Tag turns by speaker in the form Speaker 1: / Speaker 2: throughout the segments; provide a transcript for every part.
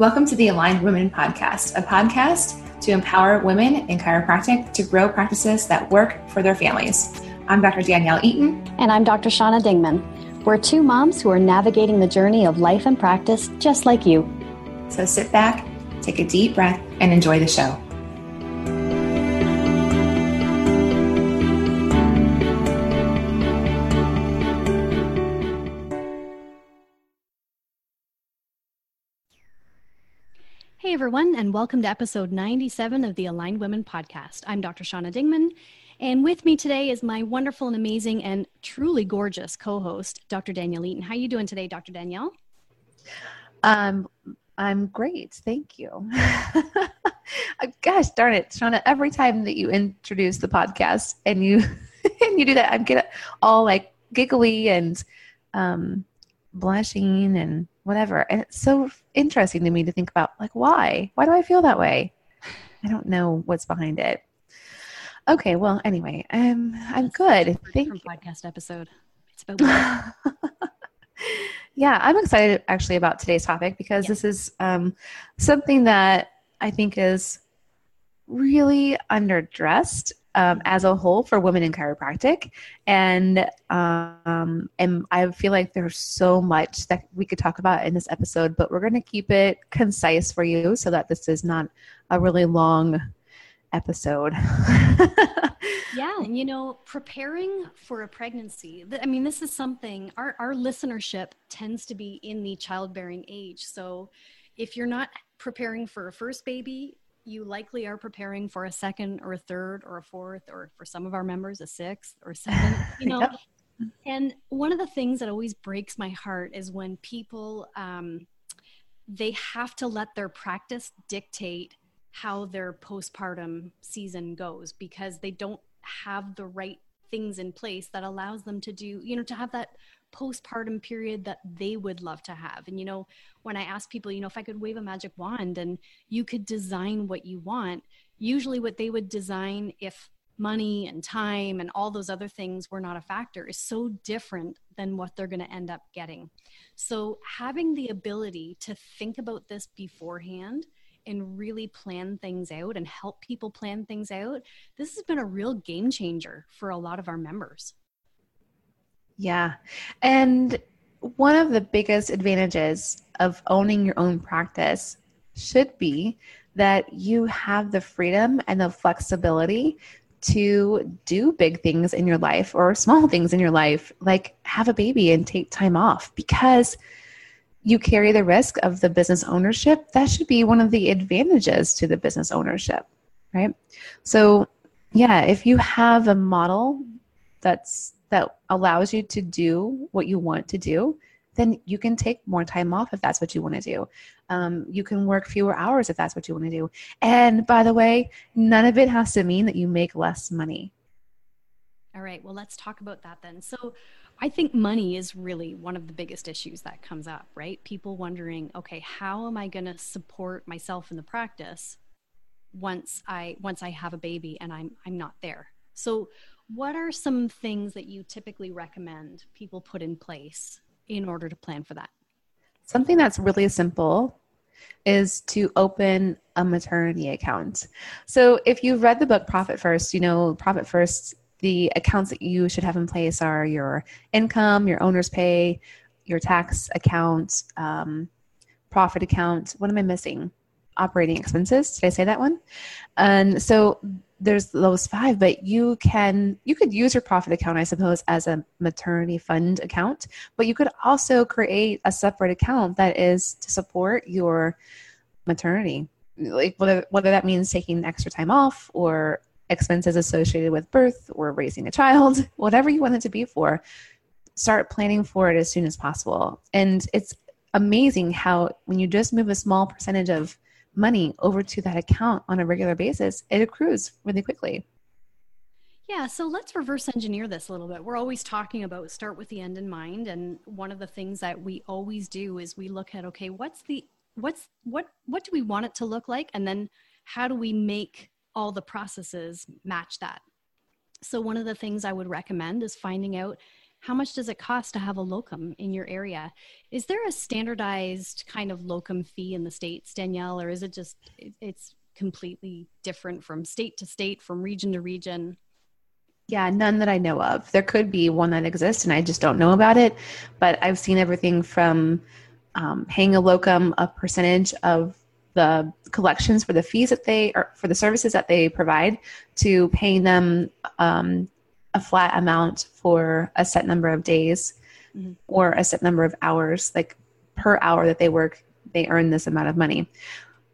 Speaker 1: Welcome to the Aligned Women Podcast, a podcast to empower women in chiropractic to grow practices that work for their families. I'm Dr. Danielle Eaton.
Speaker 2: And I'm Dr. Shauna Dingman. We're two moms who are navigating the journey of life and practice just like you.
Speaker 1: So sit back, take a deep breath, and enjoy the show.
Speaker 2: Hey everyone, and welcome to episode 97 of the Aligned Women podcast. I'm Dr. Shauna Dingman, and with me today is my wonderful and amazing and truly gorgeous co-host, Dr. Danielle Eaton. How are you doing today, Dr. Danielle?
Speaker 3: Um, I'm great, thank you. Gosh darn it, Shauna! Every time that you introduce the podcast and you and you do that, I'm get all like giggly and um, blushing and whatever. And it's so interesting to me to think about like why? Why do I feel that way? I don't know what's behind it. Okay, well, anyway, I'm I'm good. Thank you.
Speaker 2: Podcast episode. It's about
Speaker 3: yeah, I'm excited actually about today's topic because yeah. this is um, something that I think is really underdressed um, as a whole for women in chiropractic, and um, and I feel like there's so much that we could talk about in this episode, but we're going to keep it concise for you so that this is not a really long episode.
Speaker 2: yeah, and you know, preparing for a pregnancy. I mean, this is something our our listenership tends to be in the childbearing age, so if you're not preparing for a first baby you likely are preparing for a second or a third or a fourth or for some of our members a sixth or seventh you know yep. and one of the things that always breaks my heart is when people um, they have to let their practice dictate how their postpartum season goes because they don't have the right things in place that allows them to do you know to have that postpartum period that they would love to have. And, you know, when I ask people, you know, if I could wave a magic wand and you could design what you want, usually what they would design if money and time and all those other things were not a factor is so different than what they're going to end up getting. So, having the ability to think about this beforehand and really plan things out and help people plan things out, this has been a real game changer for a lot of our members.
Speaker 3: Yeah. And one of the biggest advantages of owning your own practice should be that you have the freedom and the flexibility to do big things in your life or small things in your life, like have a baby and take time off because you carry the risk of the business ownership. That should be one of the advantages to the business ownership, right? So, yeah, if you have a model that's that allows you to do what you want to do, then you can take more time off if that's what you want to do. Um, you can work fewer hours if that's what you want to do. And by the way, none of it has to mean that you make less money.
Speaker 2: All right, well, let's talk about that then. So, I think money is really one of the biggest issues that comes up, right? People wondering, okay, how am I going to support myself in the practice once I once I have a baby and I'm I'm not there. So, what are some things that you typically recommend people put in place in order to plan for that?
Speaker 3: Something that's really simple is to open a maternity account. So if you've read the book Profit First, you know Profit First, the accounts that you should have in place are your income, your owner's pay, your tax account, um, profit account. What am I missing? Operating expenses. Did I say that one? And so there's those five but you can you could use your profit account i suppose as a maternity fund account but you could also create a separate account that is to support your maternity like whether whether that means taking extra time off or expenses associated with birth or raising a child whatever you want it to be for start planning for it as soon as possible. And it's amazing how when you just move a small percentage of money over to that account on a regular basis, it accrues really quickly.
Speaker 2: Yeah, so let's reverse engineer this a little bit. We're always talking about start with the end in mind and one of the things that we always do is we look at okay, what's the what's what what do we want it to look like and then how do we make all the processes match that? So one of the things I would recommend is finding out how much does it cost to have a locum in your area? Is there a standardized kind of locum fee in the states, Danielle, or is it just it's completely different from state to state, from region to region?
Speaker 3: Yeah, none that I know of. There could be one that exists, and I just don't know about it. But I've seen everything from um, paying a locum a percentage of the collections for the fees that they or for the services that they provide to paying them um, a flat amount for a set number of days mm-hmm. or a set number of hours like per hour that they work they earn this amount of money.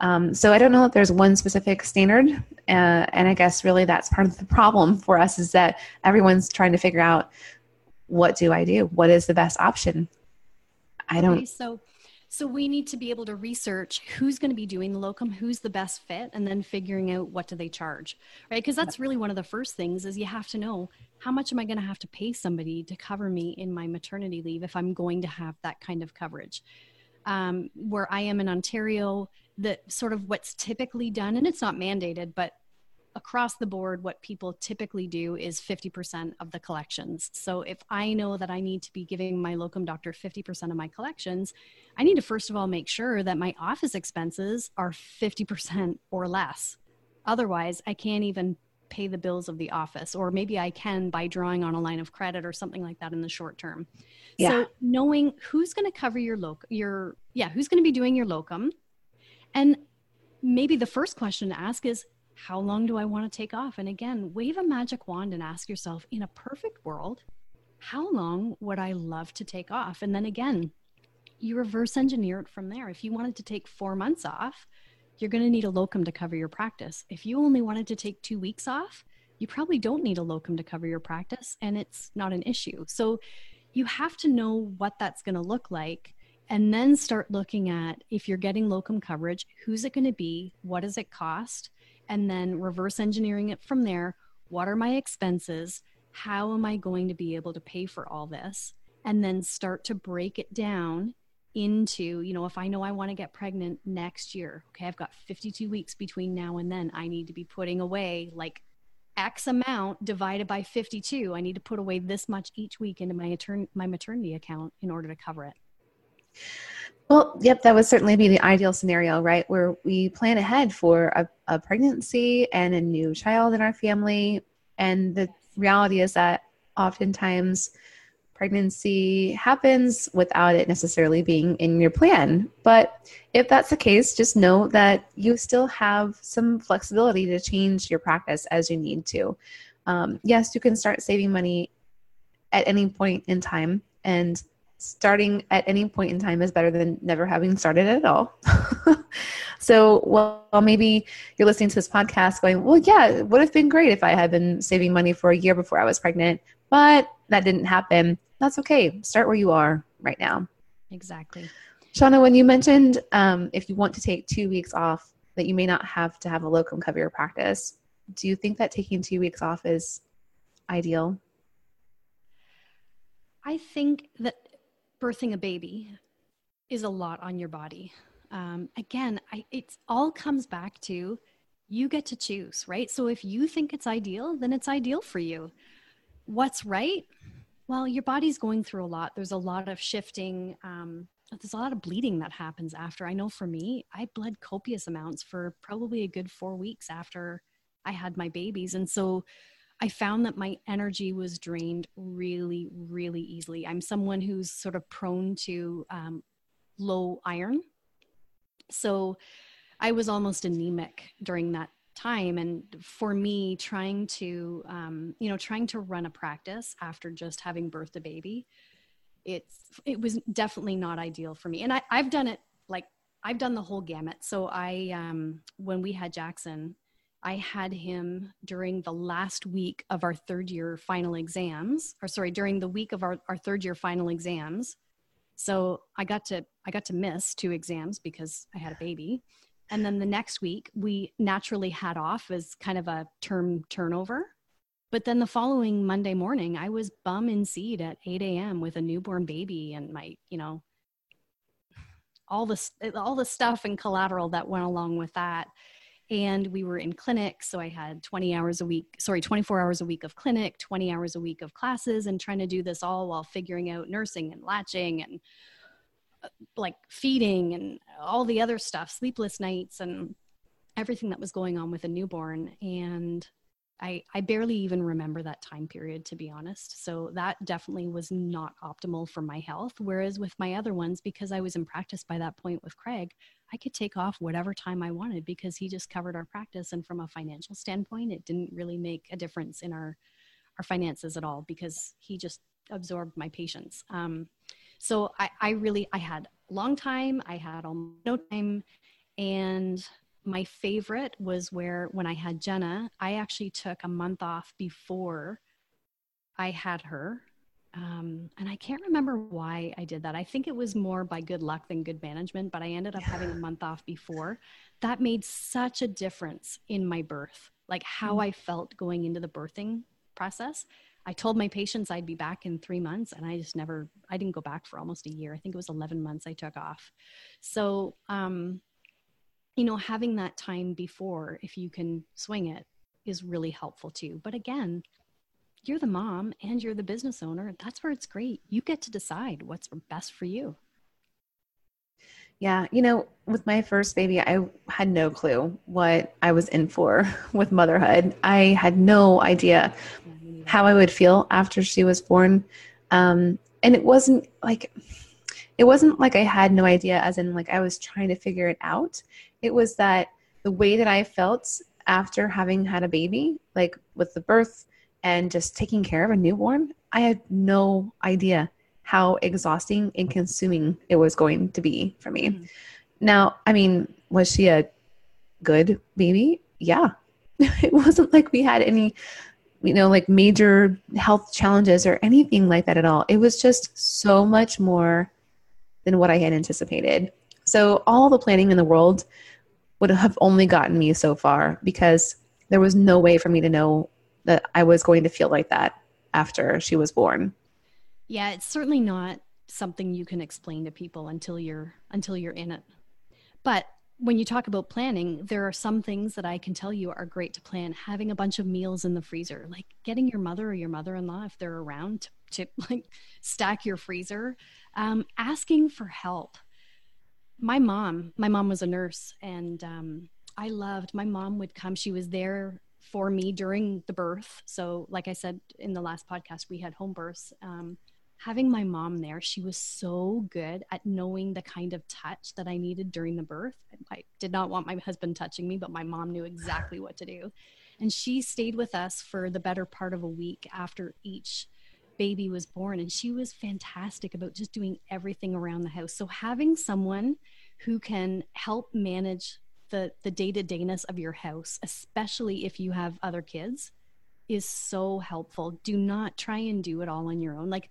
Speaker 3: Um, so i don't know if there's one specific standard uh, and i guess really that's part of the problem for us is that everyone's trying to figure out what do i do? What is the best option? I don't okay,
Speaker 2: so so we need to be able to research who's going to be doing the locum, who's the best fit, and then figuring out what do they charge, right? Because that's really one of the first things is you have to know how much am I going to have to pay somebody to cover me in my maternity leave if I'm going to have that kind of coverage. Um, where I am in Ontario, that sort of what's typically done, and it's not mandated, but across the board, what people typically do is 50% of the collections. So if I know that I need to be giving my locum doctor 50% of my collections, I need to first of all make sure that my office expenses are 50% or less. Otherwise, I can't even pay the bills of the office, or maybe I can by drawing on a line of credit or something like that in the short term. Yeah. So knowing who's going to cover your loc your yeah, who's going to be doing your locum. And maybe the first question to ask is how long do I want to take off? And again, wave a magic wand and ask yourself in a perfect world, how long would I love to take off? And then again, you reverse engineer it from there. If you wanted to take four months off, you're going to need a locum to cover your practice. If you only wanted to take two weeks off, you probably don't need a locum to cover your practice and it's not an issue. So you have to know what that's going to look like and then start looking at if you're getting locum coverage, who's it going to be? What does it cost? And then reverse engineering it from there. What are my expenses? How am I going to be able to pay for all this? And then start to break it down into, you know, if I know I want to get pregnant next year, okay, I've got 52 weeks between now and then. I need to be putting away like X amount divided by 52. I need to put away this much each week into my, etern- my maternity account in order to cover it.
Speaker 3: Well, yep, that would certainly be the ideal scenario, right? Where we plan ahead for a, a pregnancy and a new child in our family. And the reality is that oftentimes pregnancy happens without it necessarily being in your plan. But if that's the case, just know that you still have some flexibility to change your practice as you need to. Um, yes, you can start saving money at any point in time. And starting at any point in time is better than never having started at all. so, well, maybe you're listening to this podcast going, well, yeah, it would have been great if I had been saving money for a year before I was pregnant, but that didn't happen. That's okay. Start where you are right now.
Speaker 2: Exactly.
Speaker 3: Shauna, when you mentioned um, if you want to take two weeks off, that you may not have to have a locum cover your practice, do you think that taking two weeks off is ideal?
Speaker 2: I think that birthing a baby is a lot on your body. Um, again, it all comes back to you get to choose, right? So if you think it's ideal, then it's ideal for you. What's right? Well, your body's going through a lot. There's a lot of shifting. Um, there's a lot of bleeding that happens after. I know for me, I bled copious amounts for probably a good four weeks after I had my babies. And so I found that my energy was drained really, really easily. I'm someone who's sort of prone to um, low iron. So I was almost anemic during that time. And for me, trying to, um, you know, trying to run a practice after just having birthed a baby, it's, it was definitely not ideal for me. And I, I've done it like, I've done the whole gamut. So I, um, when we had Jackson, I had him during the last week of our third year final exams, or sorry, during the week of our, our third year final exams. So I got to I got to miss two exams because I had a baby. And then the next week we naturally had off as kind of a term turnover. But then the following Monday morning, I was bum in seed at 8 a.m. with a newborn baby and my, you know, all this all the stuff and collateral that went along with that and we were in clinic so i had 20 hours a week sorry 24 hours a week of clinic 20 hours a week of classes and trying to do this all while figuring out nursing and latching and uh, like feeding and all the other stuff sleepless nights and everything that was going on with a newborn. And I, I barely even remember that time period to be honest so that definitely was not optimal for my health whereas with my other ones because i was in practice by that point with craig I could take off whatever time I wanted because he just covered our practice. And from a financial standpoint, it didn't really make a difference in our our finances at all because he just absorbed my patients. Um, so I, I really I had long time. I had almost no time, and my favorite was where when I had Jenna, I actually took a month off before I had her um, and I can't remember why I did that. I think it was more by good luck than good management, but I ended up having a month off before. That made such a difference in my birth, like how mm. I felt going into the birthing process. I told my patients I'd be back in three months, and I just never, I didn't go back for almost a year. I think it was 11 months I took off. So, um, you know, having that time before, if you can swing it, is really helpful too. But again, you're the mom and you're the business owner. That's where it's great. You get to decide what's best for you.
Speaker 3: Yeah, you know, with my first baby, I had no clue what I was in for with motherhood. I had no idea how I would feel after she was born. Um, and it wasn't like, it wasn't like I had no idea, as in, like, I was trying to figure it out. It was that the way that I felt after having had a baby, like with the birth, and just taking care of a newborn, I had no idea how exhausting and consuming it was going to be for me. Mm-hmm. Now, I mean, was she a good baby? Yeah. it wasn't like we had any, you know, like major health challenges or anything like that at all. It was just so much more than what I had anticipated. So, all the planning in the world would have only gotten me so far because there was no way for me to know that I was going to feel like that after she was born.
Speaker 2: Yeah, it's certainly not something you can explain to people until you're until you're in it. But when you talk about planning, there are some things that I can tell you are great to plan. Having a bunch of meals in the freezer, like getting your mother or your mother-in-law if they're around to, to like stack your freezer. Um, asking for help. My mom, my mom was a nurse, and um, I loved. My mom would come. She was there for me during the birth. So, like I said in the last podcast, we had home births. Um, having my mom there, she was so good at knowing the kind of touch that I needed during the birth. I did not want my husband touching me, but my mom knew exactly what to do. And she stayed with us for the better part of a week after each baby was born. And she was fantastic about just doing everything around the house. So, having someone who can help manage the the day-to-dayness of your house especially if you have other kids is so helpful do not try and do it all on your own like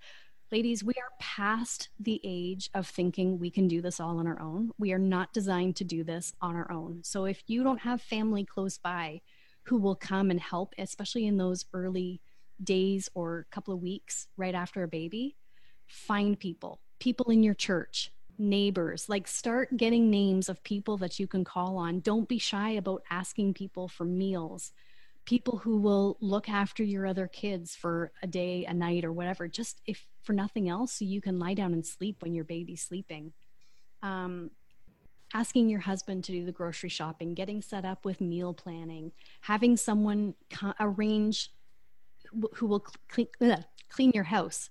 Speaker 2: ladies we are past the age of thinking we can do this all on our own we are not designed to do this on our own so if you don't have family close by who will come and help especially in those early days or a couple of weeks right after a baby find people people in your church neighbors like start getting names of people that you can call on. Don't be shy about asking people for meals people who will look after your other kids for a day a night or whatever. Just if for nothing else so you can lie down and sleep when your baby's sleeping. Um, asking your husband to do the grocery shopping getting set up with meal planning having someone co- arrange who will clean, clean your house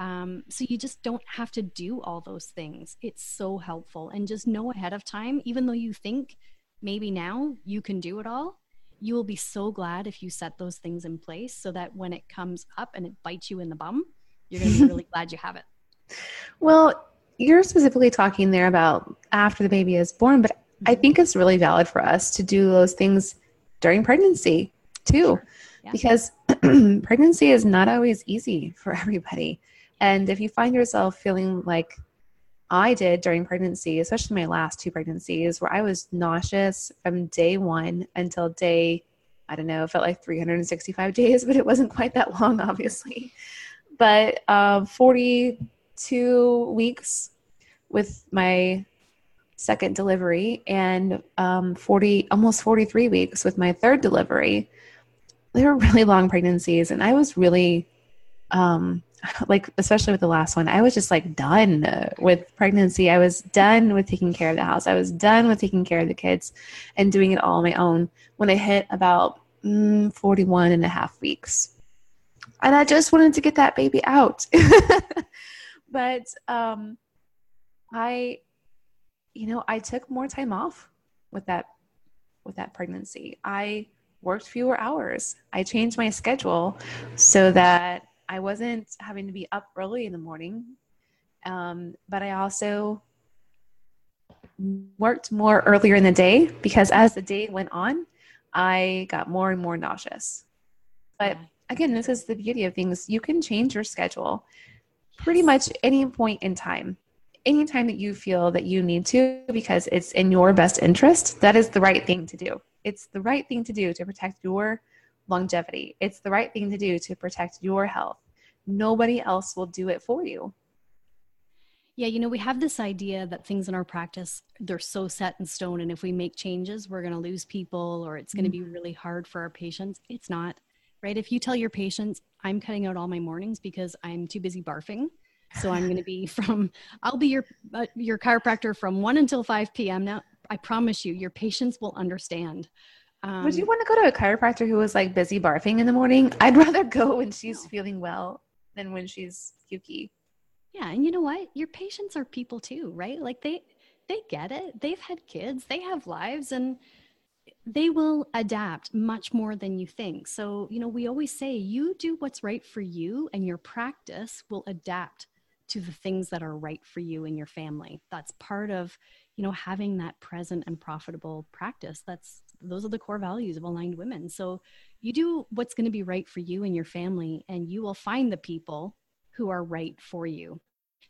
Speaker 2: um, so you just don't have to do all those things. It's so helpful. And just know ahead of time, even though you think maybe now you can do it all, you will be so glad if you set those things in place so that when it comes up and it bites you in the bum, you're going to be really glad you have it.
Speaker 3: Well, you're specifically talking there about after the baby is born, but I think it's really valid for us to do those things during pregnancy too, sure. yeah. because pregnancy is not always easy for everybody. And if you find yourself feeling like I did during pregnancy, especially my last two pregnancies, where I was nauseous from day one until day, I don't know, it felt like 365 days, but it wasn't quite that long, obviously. But uh, 42 weeks with my second delivery and um, 40, almost 43 weeks with my third delivery. They were really long pregnancies, and I was really, um, like, especially with the last one, I was just like done with pregnancy. I was done with taking care of the house. I was done with taking care of the kids and doing it all on my own when I hit about mm, 41 and a half weeks. And I just wanted to get that baby out. but um, I you know, I took more time off with that with that pregnancy. I worked fewer hours. I changed my schedule so that I wasn't having to be up early in the morning. Um, but I also worked more earlier in the day because as the day went on, I got more and more nauseous. But again, this is the beauty of things. You can change your schedule pretty much any point in time anytime that you feel that you need to because it's in your best interest, that is the right thing to do. It's the right thing to do to protect your longevity. It's the right thing to do to protect your health. Nobody else will do it for you.
Speaker 2: Yeah, you know, we have this idea that things in our practice, they're so set in stone. And if we make changes, we're going to lose people or it's going to be mm-hmm. really hard for our patients. It's not, right? If you tell your patients, I'm cutting out all my mornings because I'm too busy barfing, so I'm going to be from, I'll be your, uh, your chiropractor from 1 until 5 p.m. Now, I promise you, your patients will understand.
Speaker 3: Um, Would you want to go to a chiropractor who was like busy barfing in the morning? I'd rather go when she's feeling well than when she's pukey.
Speaker 2: Yeah, and you know what? Your patients are people too, right? Like they they get it. They've had kids, they have lives and they will adapt much more than you think. So, you know, we always say you do what's right for you and your practice will adapt to the things that are right for you and your family that's part of you know having that present and profitable practice that's those are the core values of aligned women. So you do what's going to be right for you and your family and you will find the people who are right for you.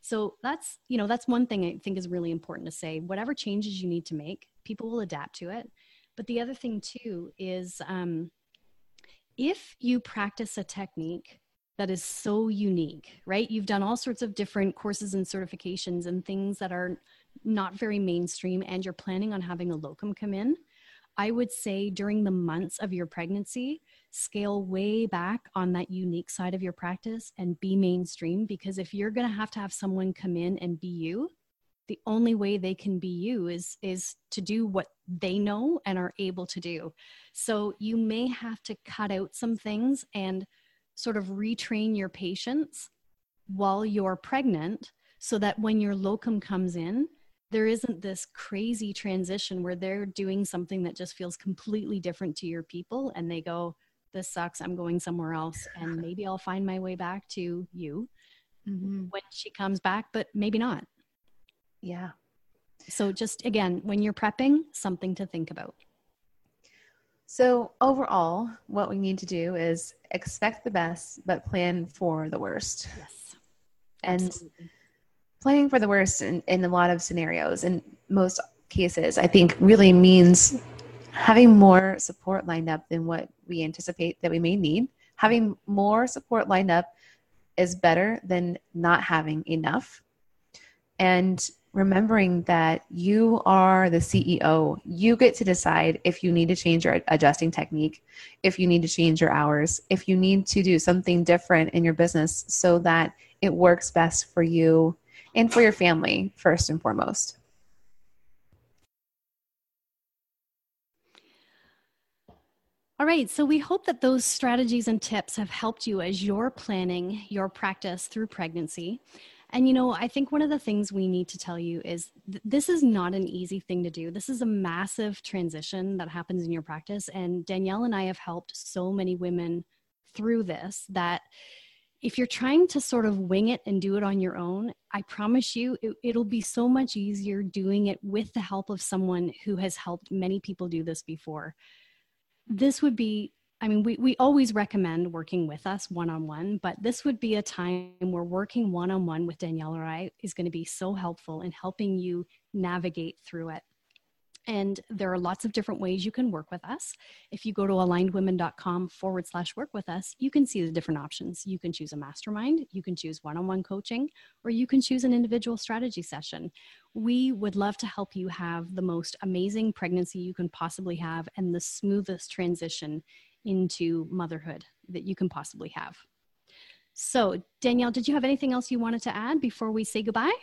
Speaker 2: So that's you know that's one thing i think is really important to say. Whatever changes you need to make people will adapt to it. But the other thing too is um, if you practice a technique that is so unique, right? You've done all sorts of different courses and certifications and things that are not very mainstream, and you're planning on having a locum come in. I would say during the months of your pregnancy, scale way back on that unique side of your practice and be mainstream because if you're going to have to have someone come in and be you, the only way they can be you is is to do what they know and are able to do. So you may have to cut out some things and sort of retrain your patients while you're pregnant so that when your locum comes in, there isn't this crazy transition where they're doing something that just feels completely different to your people and they go, This sucks, I'm going somewhere else, and maybe I'll find my way back to you mm-hmm. when she comes back, but maybe not.
Speaker 3: Yeah.
Speaker 2: So, just again, when you're prepping, something to think about.
Speaker 3: So, overall, what we need to do is expect the best, but plan for the worst.
Speaker 2: Yes.
Speaker 3: And Absolutely. Planning for the worst in, in a lot of scenarios, in most cases, I think really means having more support lined up than what we anticipate that we may need. Having more support lined up is better than not having enough. And remembering that you are the CEO. You get to decide if you need to change your adjusting technique, if you need to change your hours, if you need to do something different in your business so that it works best for you and for your family, first and foremost.
Speaker 2: All right, so we hope that those strategies and tips have helped you as you're planning your practice through pregnancy. And you know, I think one of the things we need to tell you is th- this is not an easy thing to do. This is a massive transition that happens in your practice. And Danielle and I have helped so many women through this that if you're trying to sort of wing it and do it on your own, I promise you it, it'll be so much easier doing it with the help of someone who has helped many people do this before. This would be I mean, we, we always recommend working with us one on one, but this would be a time where working one on one with Danielle or I is going to be so helpful in helping you navigate through it. And there are lots of different ways you can work with us. If you go to alignedwomen.com forward slash work with us, you can see the different options. You can choose a mastermind, you can choose one on one coaching, or you can choose an individual strategy session. We would love to help you have the most amazing pregnancy you can possibly have and the smoothest transition into motherhood that you can possibly have. So, Danielle, did you have anything else you wanted to add before we say goodbye?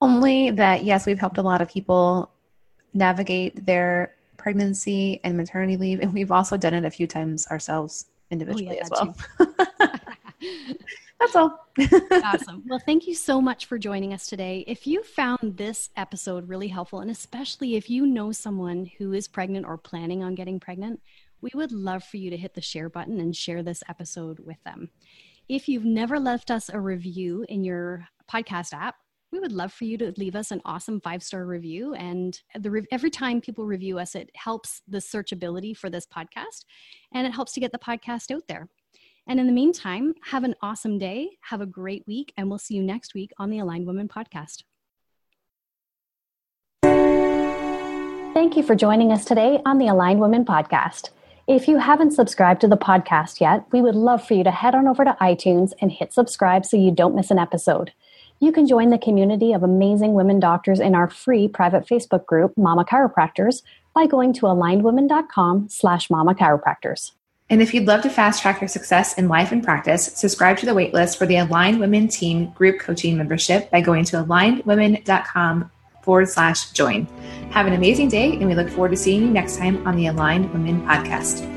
Speaker 3: Only that, yes, we've helped a lot of people navigate their pregnancy and maternity leave. And we've also done it a few times ourselves individually oh, yeah, as well. That's all.
Speaker 2: awesome. Well, thank you so much for joining us today. If you found this episode really helpful, and especially if you know someone who is pregnant or planning on getting pregnant, we would love for you to hit the share button and share this episode with them. If you've never left us a review in your podcast app, we would love for you to leave us an awesome five star review. And the, every time people review us, it helps the searchability for this podcast and it helps to get the podcast out there. And in the meantime, have an awesome day, have a great week, and we'll see you next week on the Aligned Women podcast.
Speaker 4: Thank you for joining us today on the Aligned Women podcast. If you haven't subscribed to the podcast yet, we would love for you to head on over to iTunes and hit subscribe so you don't miss an episode. You can join the community of amazing women doctors in our free private Facebook group, Mama Chiropractors, by going to alignedwomen.com slash mama chiropractors.
Speaker 1: And if you'd love to fast track your success in life and practice, subscribe to the waitlist for the Aligned Women Team Group Coaching membership by going to alignedwomen.com forward slash join. Have an amazing day, and we look forward to seeing you next time on the Aligned Women podcast.